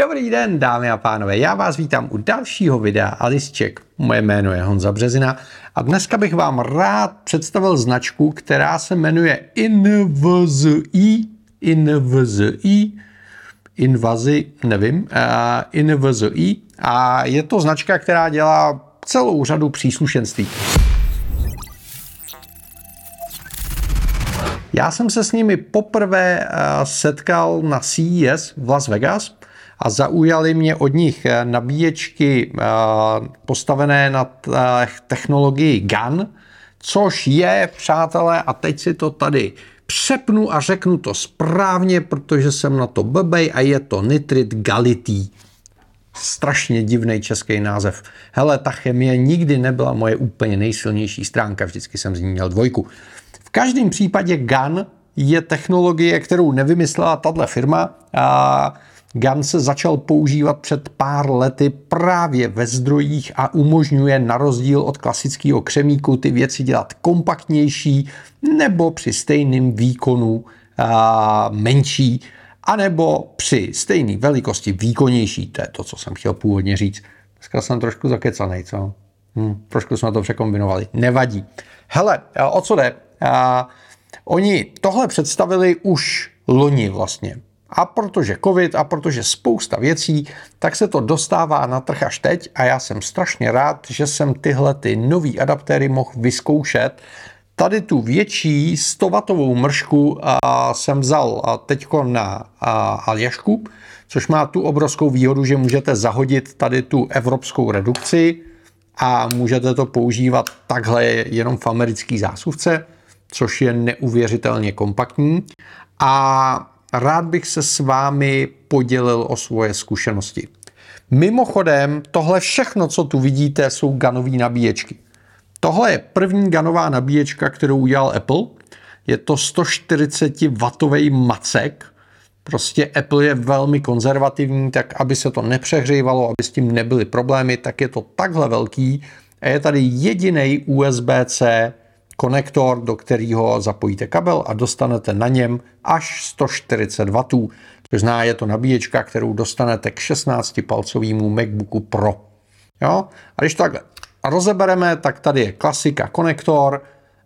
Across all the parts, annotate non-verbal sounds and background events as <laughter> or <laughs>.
Dobrý den, dámy a pánové, já vás vítám u dalšího videa Alisček. Moje jméno je Honza Březina a dneska bych vám rád představil značku, která se jmenuje INVZI, INVZI, Invazi, nevím, uh, INVZI a je to značka, která dělá celou řadu příslušenství. Já jsem se s nimi poprvé setkal na CES v Las Vegas zaujaly mě od nich eh, nabíječky eh, postavené na eh, technologii GAN, což je, přátelé, a teď si to tady přepnu a řeknu to správně, protože jsem na to blbej a je to nitrit galitý. Strašně divný český název. Hele, ta chemie nikdy nebyla moje úplně nejsilnější stránka, vždycky jsem z ní měl dvojku. V každém případě GAN je technologie, kterou nevymyslela tahle firma a GAN se začal používat před pár lety právě ve zdrojích a umožňuje na rozdíl od klasického křemíku ty věci dělat kompaktnější nebo při stejném výkonu a, menší, anebo při stejné velikosti výkonnější. To je to, co jsem chtěl původně říct. Dneska jsem trošku zakecanej, co? Hm, trošku jsme to překombinovali. Nevadí. Hele, o co jde? A, oni tohle představili už loni vlastně. A protože covid a protože spousta věcí, tak se to dostává na trh až teď a já jsem strašně rád, že jsem tyhle ty nový adaptéry mohl vyzkoušet. Tady tu větší 100W mršku a jsem vzal teďko na Aljašku, což má tu obrovskou výhodu, že můžete zahodit tady tu evropskou redukci a můžete to používat takhle jenom v americké zásuvce, což je neuvěřitelně kompaktní. A rád bych se s vámi podělil o svoje zkušenosti. Mimochodem, tohle všechno, co tu vidíte, jsou ganové nabíječky. Tohle je první ganová nabíječka, kterou udělal Apple. Je to 140W macek. Prostě Apple je velmi konzervativní, tak aby se to nepřehřívalo, aby s tím nebyly problémy, tak je to takhle velký. A je tady jediný USB-C konektor, do kterého zapojíte kabel a dostanete na něm až 140 W. To znamená, je to nabíječka, kterou dostanete k 16-palcovému MacBooku Pro. Jo? A když to takhle rozebereme, tak tady je klasika konektor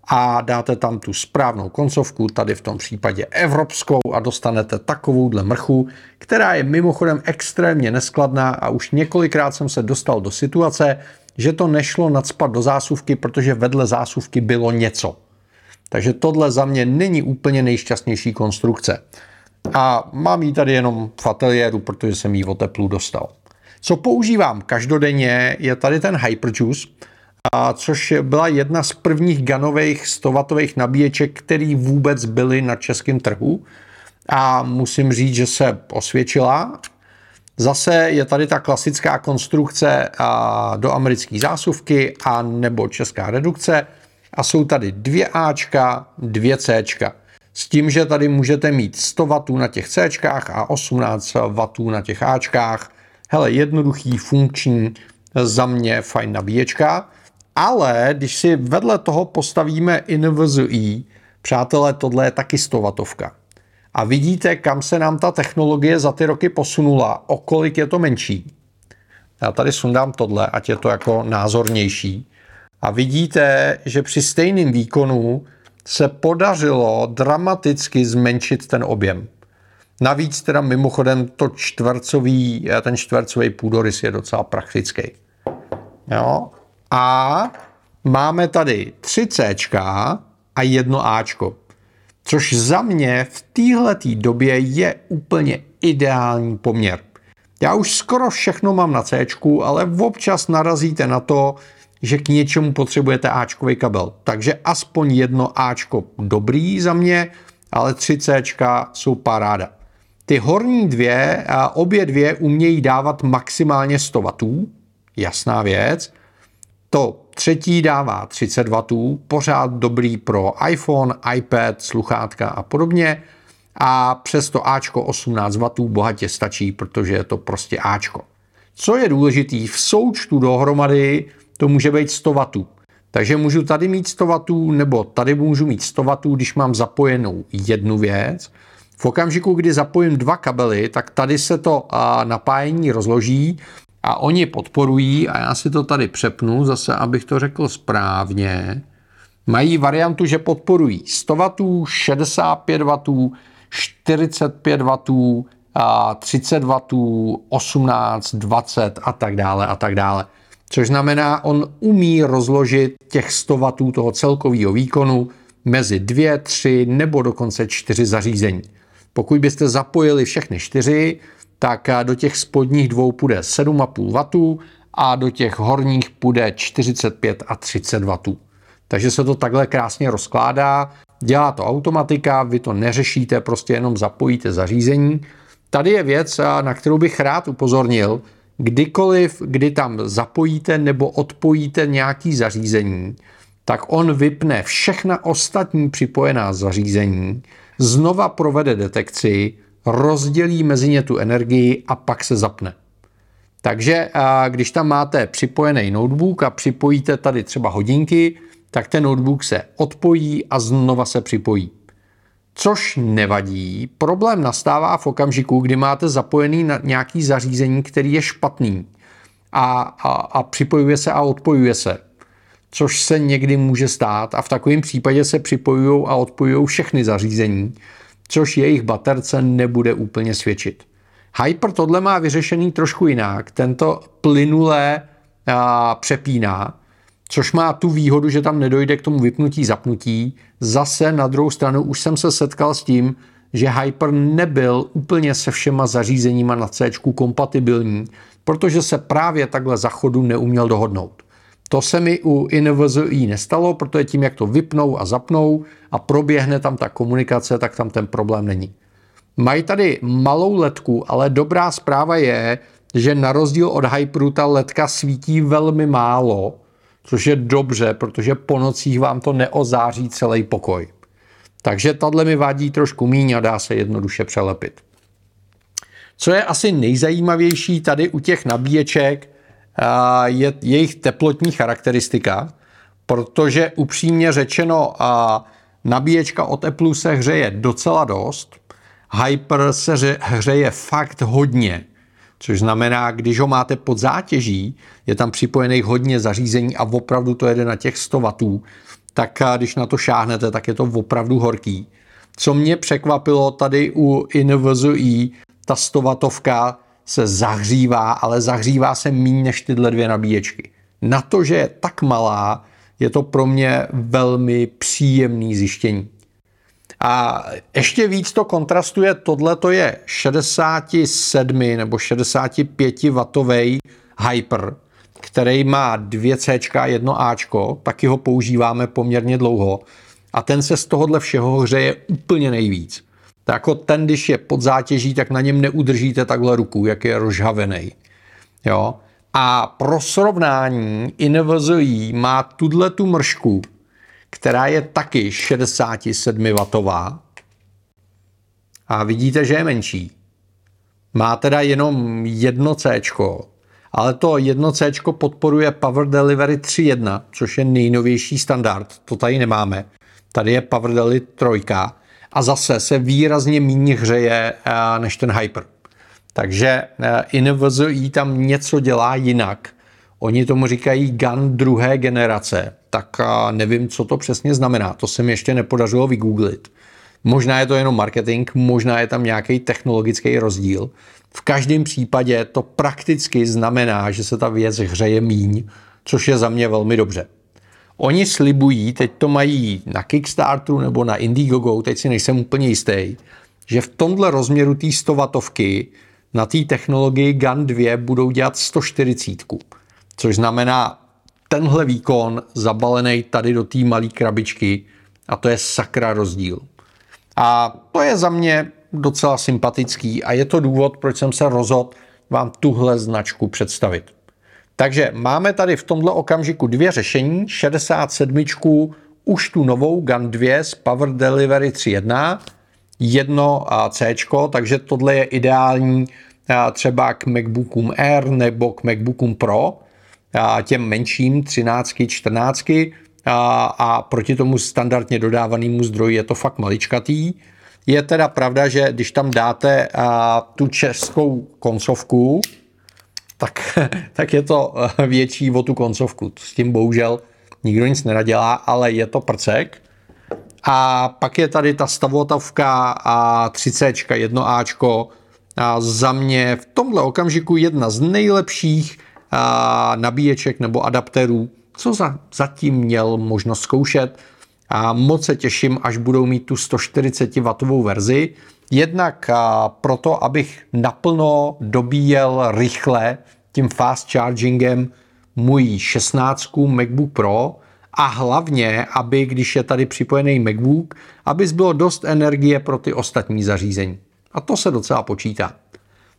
a dáte tam tu správnou koncovku, tady v tom případě evropskou a dostanete takovouhle mrchu, která je mimochodem extrémně neskladná a už několikrát jsem se dostal do situace, že to nešlo nadspat do zásuvky, protože vedle zásuvky bylo něco. Takže tohle za mě není úplně nejšťastnější konstrukce. A mám ji tady jenom v ateliéru, protože jsem ji o teplu dostal. Co používám každodenně, je tady ten Hyperjuice, a což byla jedna z prvních ganových 100W nabíječek, které vůbec byly na českém trhu. A musím říct, že se osvědčila Zase je tady ta klasická konstrukce do americké zásuvky a nebo česká redukce a jsou tady dvě Ačka, dvě Cčka. S tím, že tady můžete mít 100 W na těch Cčkách a 18 W na těch Ačkách. Hele, jednoduchý, funkční, za mě fajn nabíječka. Ale když si vedle toho postavíme InVZI, přátelé, tohle je taky 100 W. A vidíte, kam se nám ta technologie za ty roky posunula, o kolik je to menší. Já tady sundám tohle, ať je to jako názornější. A vidíte, že při stejném výkonu se podařilo dramaticky zmenšit ten objem. Navíc teda mimochodem to čtvercový, ten čtvercový půdorys je docela praktický. Jo? A máme tady 3 C a jedno Ačko. Což za mě v téhle době je úplně ideální poměr. Já už skoro všechno mám na C, ale občas narazíte na to, že k něčemu potřebujete Ačkový kabel. Takže aspoň jedno Ačko dobrý za mě, ale tři C jsou paráda. Ty horní dvě, obě dvě umějí dávat maximálně 100 W, jasná věc. To třetí dává 30 W, pořád dobrý pro iPhone, iPad, sluchátka a podobně. A přesto Ačko 18 W bohatě stačí, protože je to prostě Ačko. Co je důležitý, v součtu dohromady to může být 100 W. Takže můžu tady mít 100 W, nebo tady můžu mít 100 W, když mám zapojenou jednu věc. V okamžiku, kdy zapojím dva kabely, tak tady se to napájení rozloží a oni podporují, a já si to tady přepnu zase, abych to řekl správně, mají variantu, že podporují 100 W, 65 W, 45 W, 30 W, 18, 20 a tak dále a tak dále. Což znamená, on umí rozložit těch 100 W toho celkového výkonu mezi dvě, tři nebo dokonce čtyři zařízení. Pokud byste zapojili všechny čtyři, tak do těch spodních dvou půjde 7,5 W a do těch horních půjde 45 a 30 W. Takže se to takhle krásně rozkládá. Dělá to automatika, vy to neřešíte, prostě jenom zapojíte zařízení. Tady je věc, na kterou bych rád upozornil. Kdykoliv, kdy tam zapojíte nebo odpojíte nějaký zařízení, tak on vypne všechna ostatní připojená zařízení, znova provede detekci, rozdělí mezi ně tu energii a pak se zapne. Takže když tam máte připojený notebook a připojíte tady třeba hodinky, tak ten notebook se odpojí a znova se připojí. Což nevadí, problém nastává v okamžiku, kdy máte zapojený na nějaký zařízení, který je špatný a, a, a připojuje se a odpojuje se. Což se někdy může stát a v takovém případě se připojují a odpojují všechny zařízení, což jejich baterce nebude úplně svědčit. Hyper tohle má vyřešený trošku jinak. Tento plynulé a, přepíná, což má tu výhodu, že tam nedojde k tomu vypnutí, zapnutí. Zase na druhou stranu už jsem se setkal s tím, že Hyper nebyl úplně se všema zařízeníma na C kompatibilní, protože se právě takhle za chodu neuměl dohodnout. To se mi u InVZI nestalo, protože tím, jak to vypnou a zapnou a proběhne tam ta komunikace, tak tam ten problém není. Mají tady malou ledku, ale dobrá zpráva je, že na rozdíl od Hyperu ta ledka svítí velmi málo, což je dobře, protože po nocích vám to neozáří celý pokoj. Takže tahle mi vadí trošku míň a dá se jednoduše přelepit. Co je asi nejzajímavější tady u těch nabíječek, je jejich teplotní charakteristika, protože upřímně řečeno nabíječka od Apple se hřeje docela dost, Hyper se hřeje fakt hodně, což znamená, když ho máte pod zátěží, je tam připojených hodně zařízení a opravdu to jede na těch 100 W, tak když na to šáhnete, tak je to opravdu horký. Co mě překvapilo tady u InVZI, ta 100 W se zahřívá, ale zahřívá se méně než tyhle dvě nabíječky. Na to, že je tak malá, je to pro mě velmi příjemný zjištění. A ještě víc to kontrastuje, tohle to je 67 nebo 65 W Hyper, který má dvě C, jedno A, taky ho používáme poměrně dlouho. A ten se z tohohle všeho hřeje úplně nejvíc. Tak jako ten, když je pod zátěží, tak na něm neudržíte takhle ruku, jak je rozhavený. Jo? A pro srovnání InVZI má tuhle tu mršku, která je taky 67 W. A vidíte, že je menší. Má teda jenom jedno C, ale to jedno C podporuje Power Delivery 3.1, což je nejnovější standard. To tady nemáme. Tady je Power Delivery 3 a zase se výrazně méně hřeje eh, než ten Hyper. Takže eh, InVZI tam něco dělá jinak. Oni tomu říkají GAN druhé generace, tak eh, nevím, co to přesně znamená. To se mi ještě nepodařilo vygooglit. Možná je to jenom marketing, možná je tam nějaký technologický rozdíl. V každém případě to prakticky znamená, že se ta věc hřeje míň, což je za mě velmi dobře. Oni slibují, teď to mají na Kickstarteru nebo na Indiegogo, teď si nejsem úplně jistý, že v tomhle rozměru té 100 vatovky na té technologii GAN 2 budou dělat 140, což znamená tenhle výkon zabalený tady do té malé krabičky a to je sakra rozdíl. A to je za mě docela sympatický a je to důvod, proč jsem se rozhodl vám tuhle značku představit. Takže máme tady v tomto okamžiku dvě řešení. 67 už tu novou GAN 2 s Power Delivery 3.1, jedno C, takže tohle je ideální třeba k MacBookům Air nebo k MacBookům Pro, těm menším 13, 14 a, proti tomu standardně dodávanému zdroji je to fakt maličkatý. Je teda pravda, že když tam dáte tu českou koncovku, tak, <laughs> tak je to větší o tu koncovku. S tím bohužel nikdo nic nenadělá, ale je to prcek. A pak je tady ta stavotovka a 30, 1Ačko. A za mě v tomhle okamžiku jedna z nejlepších a, nabíječek nebo adapterů, co za, zatím měl možnost zkoušet. A moc se těším, až budou mít tu 140W verzi. Jednak proto, abych naplno dobíjel rychle tím fast chargingem můj 16 MacBook Pro, a hlavně, aby když je tady připojený MacBook, aby zbylo dost energie pro ty ostatní zařízení. A to se docela počítá.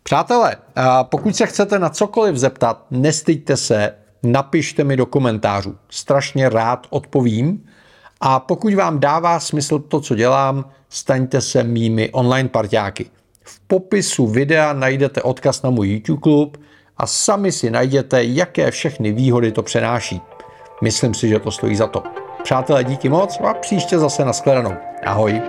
Přátelé, pokud se chcete na cokoliv zeptat, nestyďte se, napište mi do komentářů. Strašně rád odpovím. A pokud vám dává smysl to, co dělám, staňte se mými online parťáky. V popisu videa najdete odkaz na můj YouTube klub a sami si najděte, jaké všechny výhody to přenáší. Myslím si, že to stojí za to. Přátelé, díky moc a příště zase nashledanou. Ahoj.